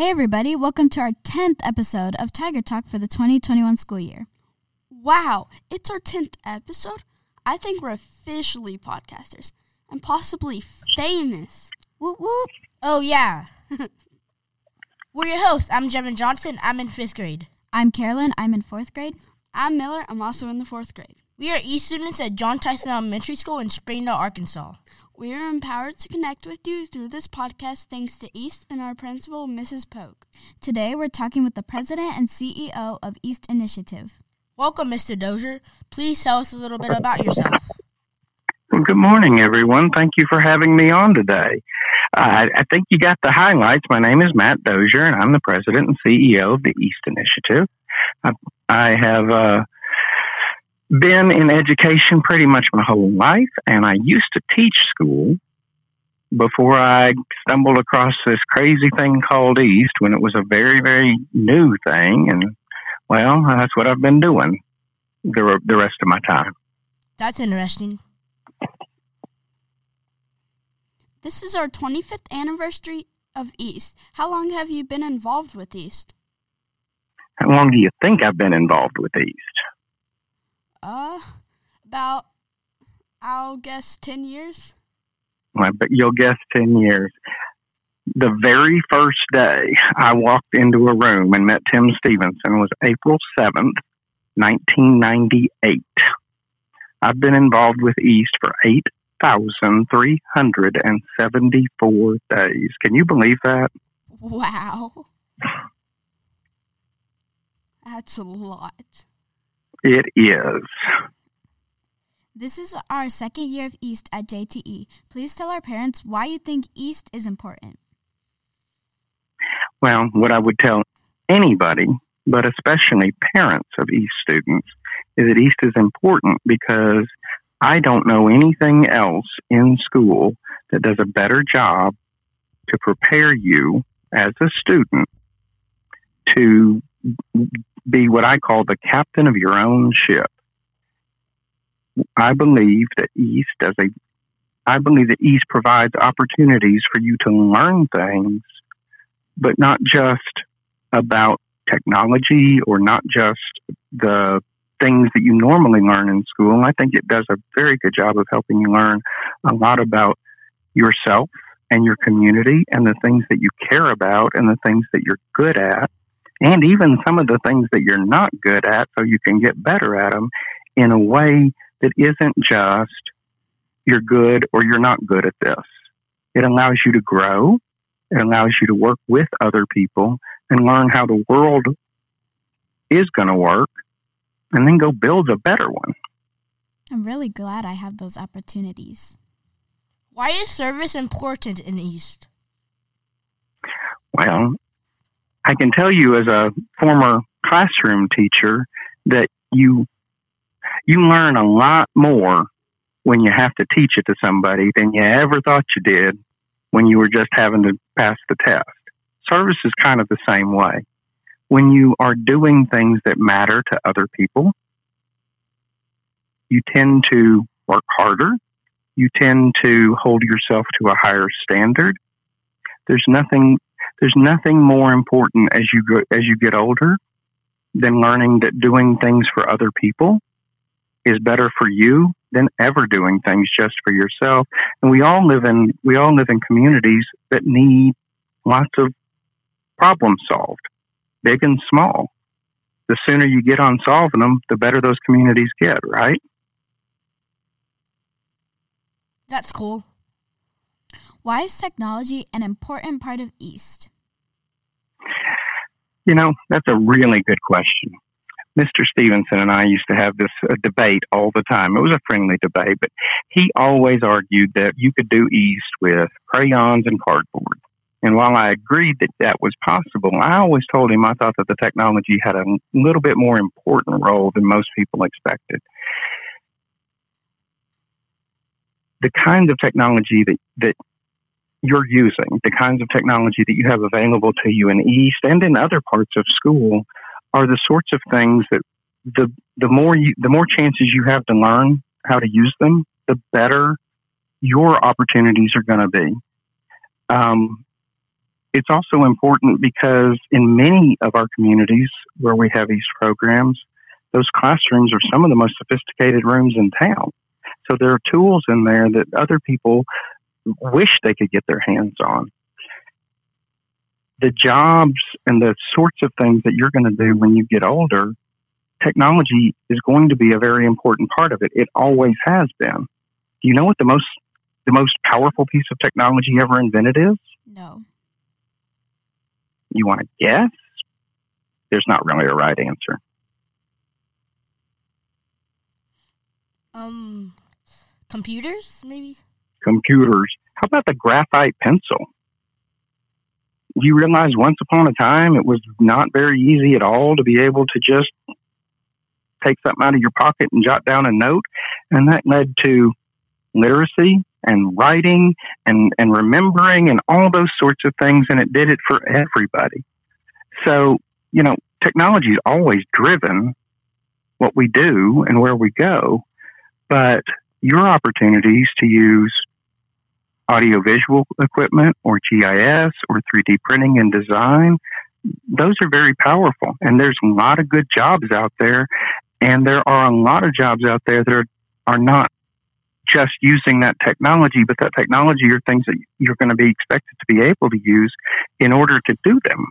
Hey, everybody, welcome to our 10th episode of Tiger Talk for the 2021 school year. Wow, it's our 10th episode? I think we're officially podcasters and possibly famous. Whoop whoop. Oh, yeah. we're your hosts. I'm Jevin Johnson. I'm in fifth grade. I'm Carolyn, I'm in fourth grade. I'm Miller, I'm also in the fourth grade. We are E students at John Tyson Elementary School in Springdale, Arkansas. We are empowered to connect with you through this podcast thanks to East and our principal, Mrs. Pogue. Today, we're talking with the president and CEO of East Initiative. Welcome, Mr. Dozier. Please tell us a little bit about yourself. Good morning, everyone. Thank you for having me on today. Uh, I think you got the highlights. My name is Matt Dozier, and I'm the president and CEO of the East Initiative. I, I have uh, been in education pretty much my whole life, and I used to teach school before I stumbled across this crazy thing called East when it was a very, very new thing. And well, that's what I've been doing the, the rest of my time. That's interesting. This is our 25th anniversary of East. How long have you been involved with East? How long do you think I've been involved with East? Uh, about, I'll guess 10 years. Well, but you'll guess 10 years. The very first day I walked into a room and met Tim Stevenson was April 7th, 1998. I've been involved with East for 8,374 days. Can you believe that? Wow. That's a lot. It is. This is our second year of East at JTE. Please tell our parents why you think East is important. Well, what I would tell anybody, but especially parents of East students, is that East is important because I don't know anything else in school that does a better job to prepare you as a student to be what I call the captain of your own ship. I believe that East does a I believe that East provides opportunities for you to learn things, but not just about technology or not just the things that you normally learn in school. And I think it does a very good job of helping you learn a lot about yourself and your community and the things that you care about and the things that you're good at and even some of the things that you're not good at so you can get better at them in a way that isn't just you're good or you're not good at this. It allows you to grow. It allows you to work with other people and learn how the world is going to work and then go build a better one. I'm really glad I have those opportunities. Why is service important in East? Well, I can tell you as a former classroom teacher that you you learn a lot more when you have to teach it to somebody than you ever thought you did when you were just having to pass the test. Service is kind of the same way. When you are doing things that matter to other people, you tend to work harder. You tend to hold yourself to a higher standard. There's nothing there's nothing more important as you go, as you get older than learning that doing things for other people is better for you than ever doing things just for yourself. And we all live in we all live in communities that need lots of problems solved, big and small. The sooner you get on solving them, the better those communities get, right? That's cool. Why is technology an important part of East? You know, that's a really good question. Mr. Stevenson and I used to have this uh, debate all the time. It was a friendly debate, but he always argued that you could do East with crayons and cardboard. And while I agreed that that was possible, I always told him I thought that the technology had a little bit more important role than most people expected. The kind of technology that, that you're using, the kinds of technology that you have available to you in East and in other parts of school are the sorts of things that the the more you, the more chances you have to learn how to use them, the better your opportunities are going to be. Um, it's also important because in many of our communities where we have these programs, those classrooms are some of the most sophisticated rooms in town. So there are tools in there that other people wish they could get their hands on. The jobs and the sorts of things that you're going to do when you get older, technology is going to be a very important part of it. It always has been. Do you know what the most the most powerful piece of technology ever invented is? No. You want to guess? There's not really a right answer. Um, computers, maybe. Computers. How about the graphite pencil? You realize once upon a time it was not very easy at all to be able to just take something out of your pocket and jot down a note, and that led to literacy and writing and, and remembering and all those sorts of things, and it did it for everybody. So, you know, technology is always driven what we do and where we go, but your opportunities to use audiovisual equipment or GIS or 3D printing and design, those are very powerful. And there's a lot of good jobs out there. And there are a lot of jobs out there that are, are not just using that technology, but that technology are things that you're going to be expected to be able to use in order to do them.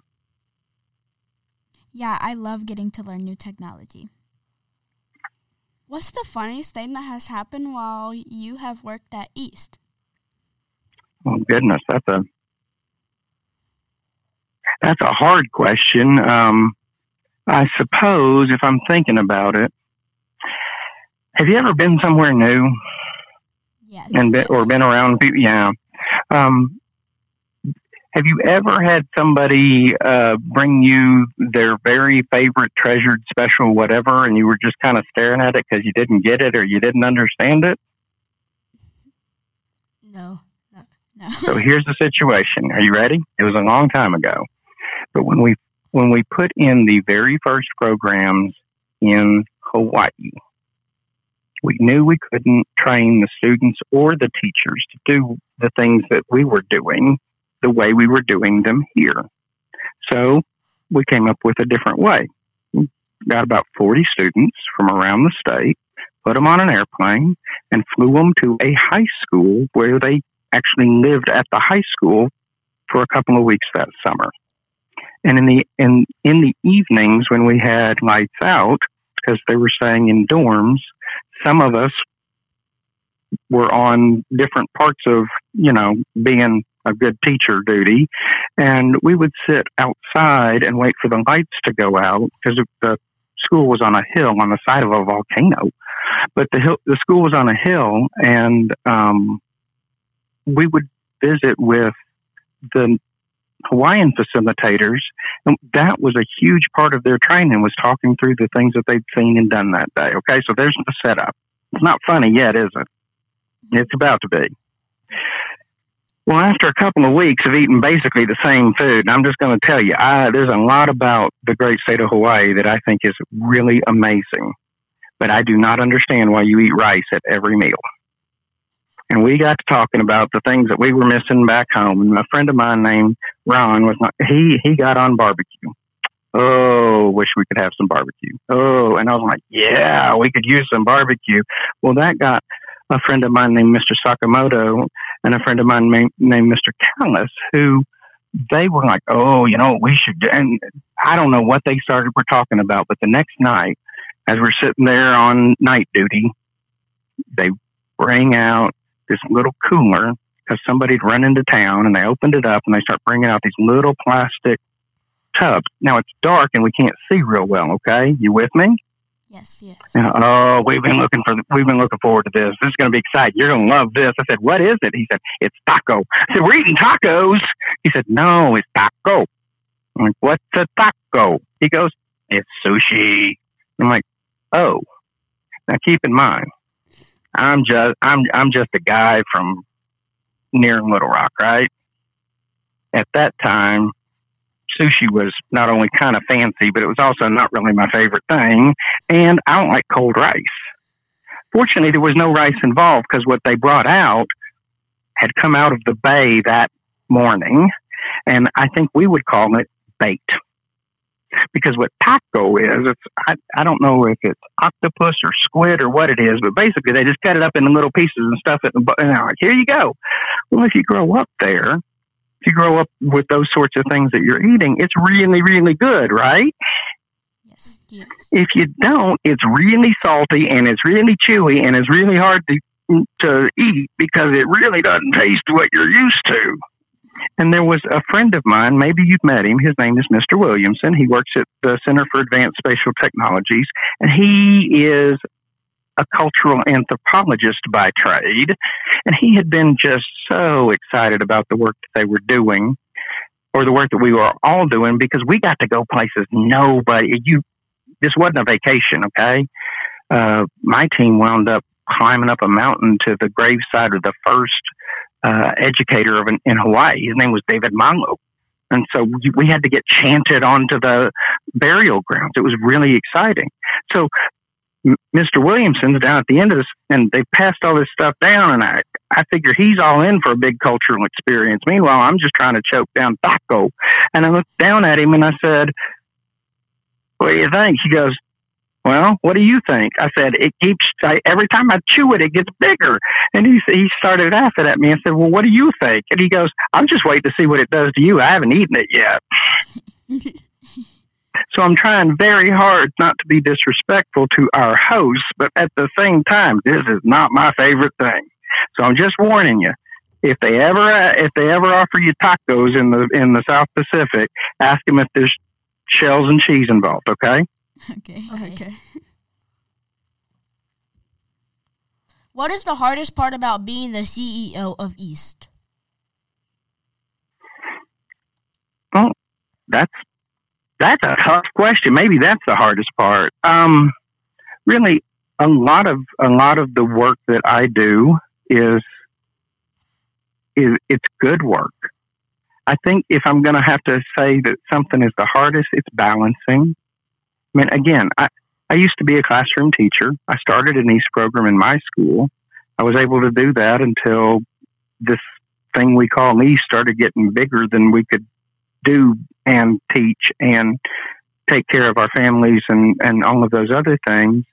Yeah, I love getting to learn new technology. What's the funniest thing that has happened while you have worked at East? Oh goodness, that's a that's a hard question. Um, I suppose if I'm thinking about it, have you ever been somewhere new? Yes. and been, or been around people. Yeah. Um, have you ever had somebody uh, bring you their very favorite, treasured, special whatever, and you were just kind of staring at it because you didn't get it or you didn't understand it? No. So here's the situation. Are you ready? It was a long time ago, but when we when we put in the very first programs in Hawaii, we knew we couldn't train the students or the teachers to do the things that we were doing the way we were doing them here. So we came up with a different way. We got about 40 students from around the state, put them on an airplane, and flew them to a high school where they actually lived at the high school for a couple of weeks that summer. And in the in in the evenings when we had lights out, because they were staying in dorms, some of us were on different parts of, you know, being a good teacher duty. And we would sit outside and wait for the lights to go out because the school was on a hill on the side of a volcano. But the hill, the school was on a hill and, um, we would visit with the Hawaiian facilitators, and that was a huge part of their training was talking through the things that they'd seen and done that day. Okay, so there's the setup. It's not funny yet, is it? It's about to be. Well, after a couple of weeks of eating basically the same food, and I'm just going to tell you, I, there's a lot about the great state of Hawaii that I think is really amazing. But I do not understand why you eat rice at every meal. And we got to talking about the things that we were missing back home. And a friend of mine named Ron was not, he, he got on barbecue. Oh, wish we could have some barbecue. Oh, and I was like, yeah, we could use some barbecue. Well, that got a friend of mine named Mr. Sakamoto and a friend of mine named, named Mr. Callis, who they were like, oh, you know, we should. And I don't know what they started were talking about, but the next night, as we're sitting there on night duty, they bring out this little cooler because somebody'd run into town and they opened it up and they start bringing out these little plastic tubs. Now it's dark and we can't see real well. Okay, you with me? Yes, yes. oh, we've been looking for, we've been looking forward to this. This is going to be exciting. You're going to love this. I said, what is it? He said, it's tako. I said, we're eating tacos. He said, no, it's tako. I'm like, what's a taco? He goes, it's sushi. I'm like, oh. Now keep in mind, I'm just, I'm, I'm just a guy from near Little Rock, right? At that time, sushi was not only kind of fancy, but it was also not really my favorite thing. And I don't like cold rice. Fortunately, there was no rice involved because what they brought out had come out of the bay that morning. and I think we would call it bait. Because what tako is, it's I, I don't know if it's octopus or squid or what it is, but basically they just cut it up into little pieces and stuff it, and they're like, here you go. Well, if you grow up there, if you grow up with those sorts of things that you're eating, it's really, really good, right? Yes. yes. If you don't, it's really salty and it's really chewy and it's really hard to to eat because it really doesn't taste what you're used to. And there was a friend of mine, maybe you've met him. His name is Mr. Williamson. He works at the Center for Advanced Spatial Technologies, and he is a cultural anthropologist by trade. And he had been just so excited about the work that they were doing, or the work that we were all doing, because we got to go places nobody, you, this wasn't a vacation, okay? Uh, my team wound up climbing up a mountain to the graveside of the first uh, educator of an, in Hawaii. His name was David Malo. And so we had to get chanted onto the burial grounds. It was really exciting. So Mr. Williamson's down at the end of this, and they passed all this stuff down, and I, I figure he's all in for a big cultural experience. Meanwhile, I'm just trying to choke down tako. And I looked down at him and I said, What do you think? He goes, well, what do you think? I said, it keeps, I, every time I chew it, it gets bigger. And he, he started laughing at me and said, well, what do you think? And he goes, I'm just waiting to see what it does to you. I haven't eaten it yet. so I'm trying very hard not to be disrespectful to our host, but at the same time, this is not my favorite thing. So I'm just warning you. If they ever uh, if they ever offer you tacos in the in the South Pacific, ask them if there's shells and cheese involved. Okay. Okay. Okay. What is the hardest part about being the CEO of East? Well, that's that's a tough question. Maybe that's the hardest part. Um, really, a lot of a lot of the work that I do is is it's good work. I think if I'm going to have to say that something is the hardest, it's balancing. Mean, again, I, I used to be a classroom teacher. I started an East program in my school. I was able to do that until this thing we call East started getting bigger than we could do and teach and take care of our families and, and all of those other things.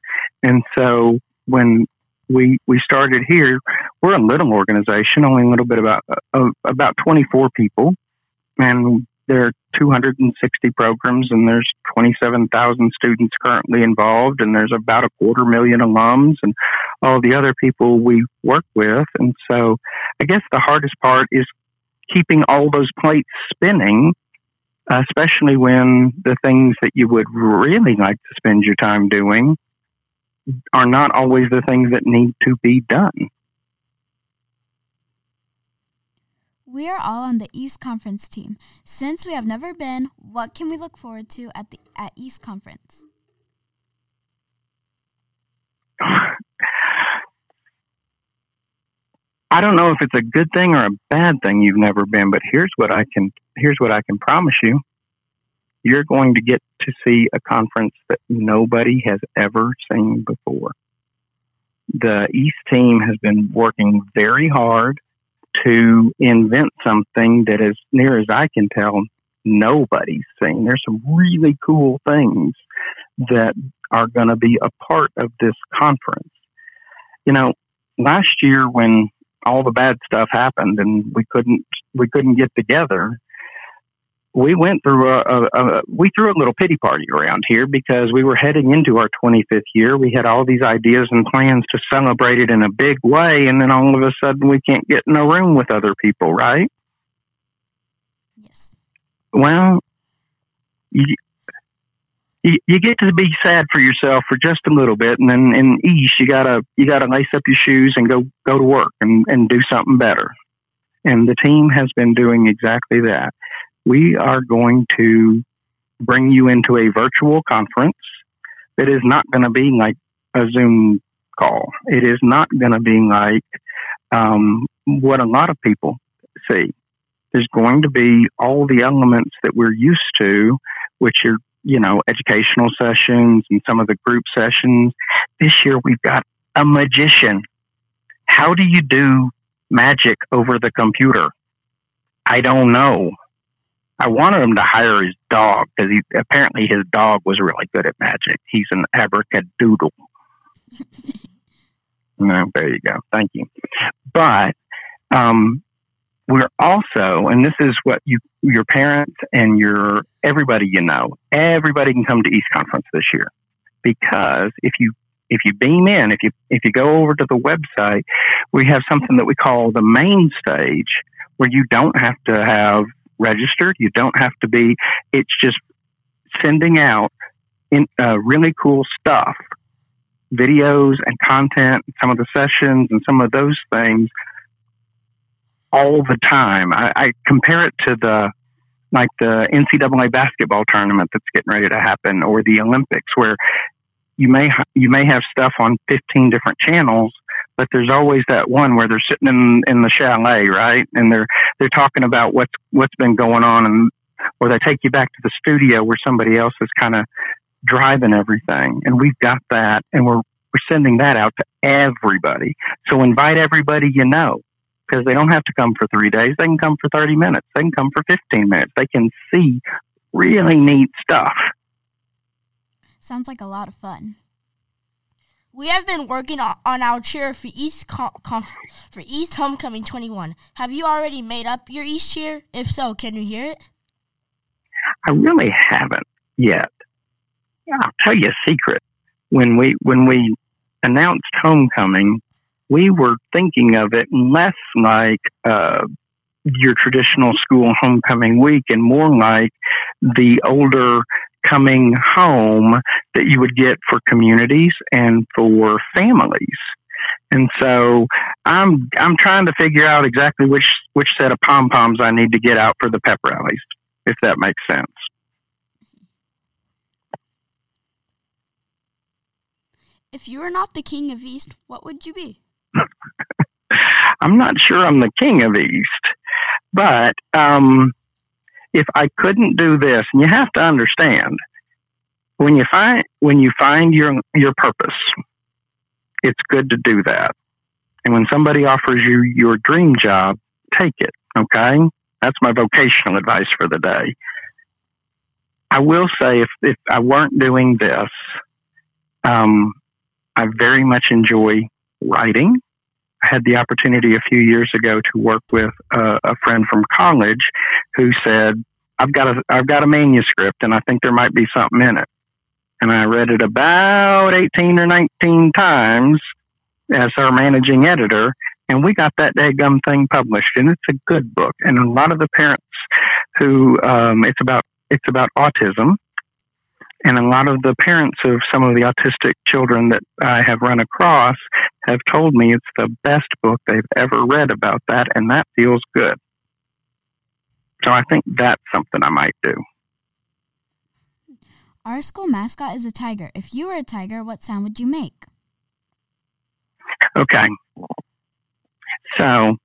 And so when we we started here, we're a little organization, only a little bit about uh, about 24 people, and there are 260 programs and there's 27,000 students currently involved and there's about a quarter million alums and all the other people we work with. And so I guess the hardest part is keeping all those plates spinning, especially when the things that you would really like to spend your time doing are not always the things that need to be done. We are all on the East Conference team. Since we have never been, what can we look forward to at the at East Conference? I don't know if it's a good thing or a bad thing you've never been, but here's what I can here's what I can promise you. You're going to get to see a conference that nobody has ever seen before. The East team has been working very hard to invent something that, as near as I can tell, nobody's seen. There's some really cool things that are going to be a part of this conference. You know, last year when all the bad stuff happened and we couldn't we couldn't get together, we went through a, a, a, we threw a little pity party around here because we were heading into our 25th year. We had all these ideas and plans to celebrate it in a big way, and then all of a sudden we can't get in a room with other people, right? Yes. Well, you, you, you get to be sad for yourself for just a little bit, and then in East you gotta you gotta lace up your shoes and go go to work and and do something better. And the team has been doing exactly that we are going to bring you into a virtual conference that is not going to be like a Zoom call. It is not going to be like um, what a lot of people see. There's going to be all the elements that we're used to, which are, you know, educational sessions and some of the group sessions. This year we've got a magician. How do you do magic over the computer? I don't know I wanted him to hire his dog because he apparently his dog was really good at magic. He's an abracadoodle. no, there you go. Thank you. But um, we're also, and this is what you, your parents and your everybody you know, everybody can come to East Conference this year because if you if you beam in, if you if you go over to the website, we have something that we call the main stage, where you don't have to have registered. You don't have to be. It's just sending out in, uh, really cool stuff, videos and content, some of the sessions and some of those things all the time. I, I compare it to the like the NCAA basketball tournament that's getting ready to happen, or the Olympics, where you may you may have stuff on 15 different channels but there's always that one where they're sitting in in the chalet right? And they're they're talking about what's what's been going on and or they take you back to the studio where somebody else is kind of driving everything. And we've got that and we're we're sending that out to everybody. So invite everybody you know because they don't have to come for three days. They can come for 30 minutes. They can come for 15 minutes. They can see really neat stuff. Sounds like a lot of fun. We have been working on our cheer for East Conf- for East Homecoming 21. Have you already made up your East cheer? If so, can you hear it? I really haven't yet. I'll tell you a secret. When we when we announced homecoming, we were thinking of it less like uh, your traditional school homecoming week and more like the older coming home that you would get for communities and for families. And so I'm I'm trying to figure out exactly which which set of pom poms I need to get out for the pep rallies, if that makes sense. If you were not the king of East, what would you be? I'm not sure I'm the king of East, but um, if I couldn't do this, and you have to understand, when you find when you find your your purpose, it's good to do that. And when somebody offers you your dream job, take it. Okay, that's my vocational advice for the day. I will say, if if I weren't doing this, um, I very much enjoy writing. Had the opportunity a few years ago to work with a, a friend from college who said, "I've got a I've got a manuscript, and I think there might be something in it." And I read it about eighteen or nineteen times as our managing editor, and we got that gum thing published, and it's a good book. And a lot of the parents who um, it's about it's about autism and a lot of the parents of some of the autistic children that I have run across have told me it's the best book they've ever read about that, and that feels good. So I think that's something I might do. Our school mascot is a tiger. If you were a tiger, what sound would you make? Okay. So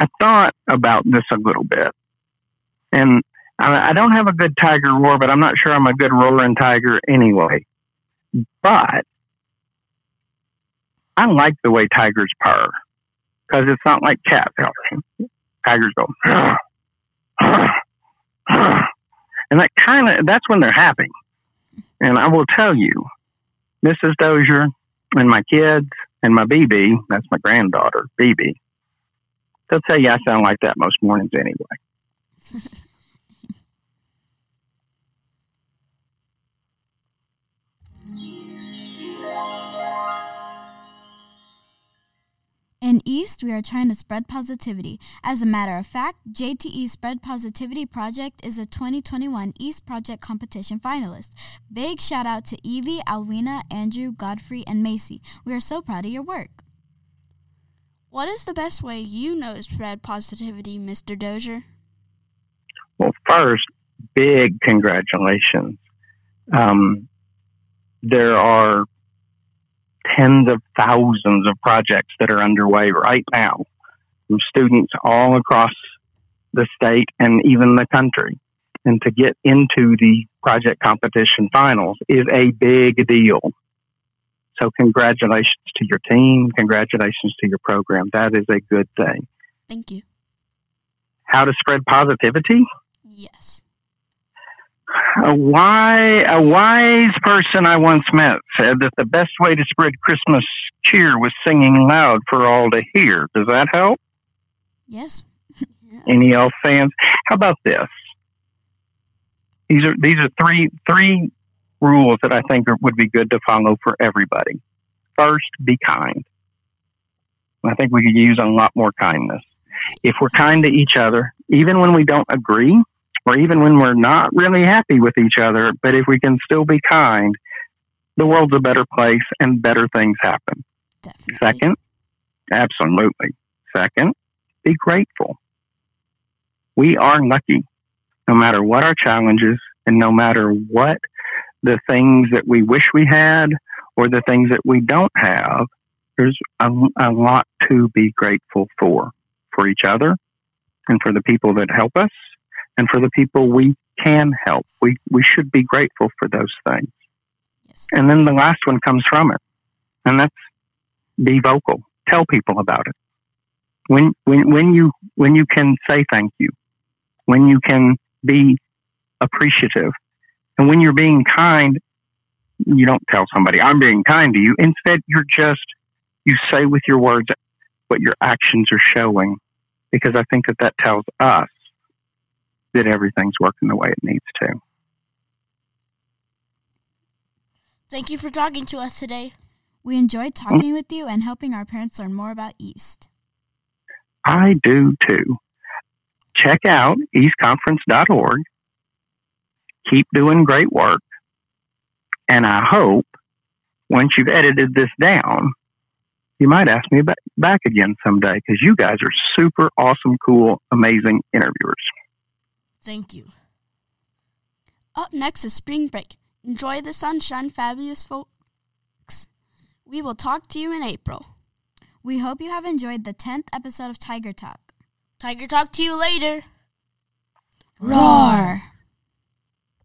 I thought about this a little bit. And I don't have a good tiger roar, but I'm not sure I'm a good roaring tiger anyway. But I like the way tigers purr because it's not like cats. Tigers go, and that kind of that's when they're happy. And I will tell you, Mrs. Dozier and my kids and my BB, that's my granddaughter, BB, they'll tell you I sound like that most mornings anyway. In East, we are trying to spread positivity. As a matter of fact, JTE Spread Positivity Project is a 2021 East Project Competition finalist. Big shout out to Evie, Alwina, Andrew, Godfrey, and Macy. We are so proud of your work. What is the best way you know to spread positivity, Mr. Dozier? Well, first, big congratulations. Um, there are tens of thousands of projects that are underway right now from students all across the state and even the country. And to get into the project competition finals is a big deal. So, congratulations to your team. Congratulations to your program. That is a good thing. Thank you. How to spread positivity? Yes. A wise, a wise person I once met said that the best way to spread Christmas cheer was singing loud for all to hear. Does that help? Yes. Any elf fans? How about this? These are these are three three rules that I think are, would be good to follow for everybody. First, be kind. I think we could use a lot more kindness. If we're kind to each other, even when we don't agree, or even when we're not really happy with each other, but if we can still be kind, the world's a better place and better things happen. Definitely. Second, absolutely. Second, be grateful. We are lucky no matter what our challenges and no matter what the things that we wish we had or the things that we don't have, there's a, a lot to be grateful for, for each other and for the people that help us and for the people we can help. We, we should be grateful for those things. Yes. And then the last one comes from it, and that's be vocal. Tell people about it. When when when you when you can say thank you, when you can be appreciative, and when you're being kind, you don't tell somebody I'm being kind to you. Instead, you're just you say with your words what your actions are showing, because I think that that tells us that everything's working the way it needs to. Thank you for talking to us today. We enjoyed talking with you and helping our parents learn more about East. I do too. Check out eastconference.org. Keep doing great work. And I hope once you've edited this down, you might ask me back again someday because you guys are super awesome, cool, amazing interviewers. Thank you. Up next is spring break. Enjoy the sunshine, fabulous folks. We will talk to you in April. We hope you have enjoyed the 10th episode of Tiger Talk. Tiger talk to you later. Roar!